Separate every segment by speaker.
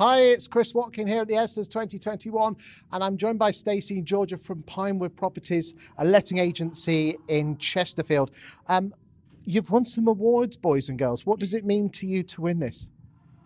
Speaker 1: Hi, it's Chris Watkin here at the ESTAS 2021, and I'm joined by Stacey and Georgia from Pinewood Properties, a letting agency in Chesterfield. Um, you've won some awards, boys and girls. What does it mean to you to win this?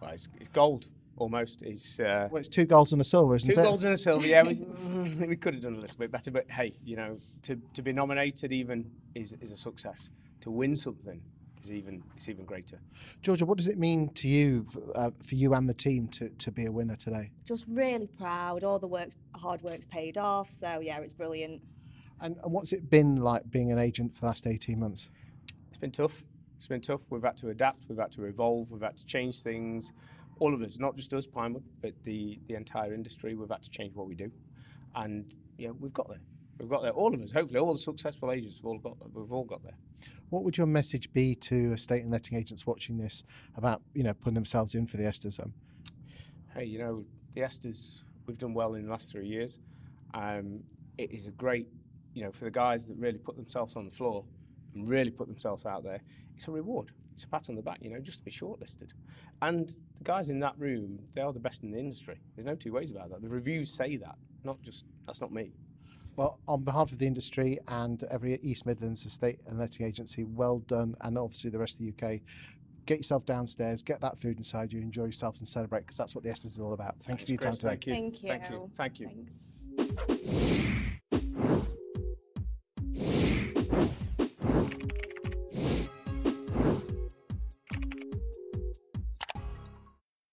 Speaker 2: Well, it's, it's gold almost. It's uh,
Speaker 1: Well, it's two golds and a silver, isn't
Speaker 2: two
Speaker 1: it?
Speaker 2: golds and a silver. Yeah, we, we could have done a little bit better, but hey, you know, to, to be nominated even is, is a success. To win something is even it's even greater.
Speaker 1: Georgia, what does it mean to you, uh, for you and the team, to, to be a winner today?
Speaker 3: just really proud. All the work's hard work's paid off. So yeah, it's brilliant.
Speaker 1: And, and what's it been like being an agent for the last 18 months?
Speaker 2: It's been tough. It's been tough. We've had to adapt. We've had to evolve. We've had to change things. All of us, not just us, Pinewood, but the the entire industry. We've had to change what we do, and yeah, we've got there. We've got there. All of us. Hopefully, all the successful agents have all got. We've all got there.
Speaker 1: What would your message be to estate and letting agents watching this about, you know, putting themselves in for the Estes home?
Speaker 2: hey, you know, the ESTAS, we've done well in the last three years. Um, it is a great, you know, for the guys that really put themselves on the floor and really put themselves out there, it's a reward. It's a pat on the back, you know, just to be shortlisted. And the guys in that room, they are the best in the industry. There's no two ways about that. The reviews say that, not just, that's not me.
Speaker 1: Well, on behalf of the industry and every East Midlands estate and letting agency, well done, and obviously the rest of the UK. Get yourself downstairs, get that food inside you, enjoy yourselves, and celebrate because that's what the ESTAS is all about. Thank you for your time
Speaker 2: Chris.
Speaker 1: today.
Speaker 2: Thank you.
Speaker 3: Thank you.
Speaker 2: Thank you. Thank you.
Speaker 3: Thanks.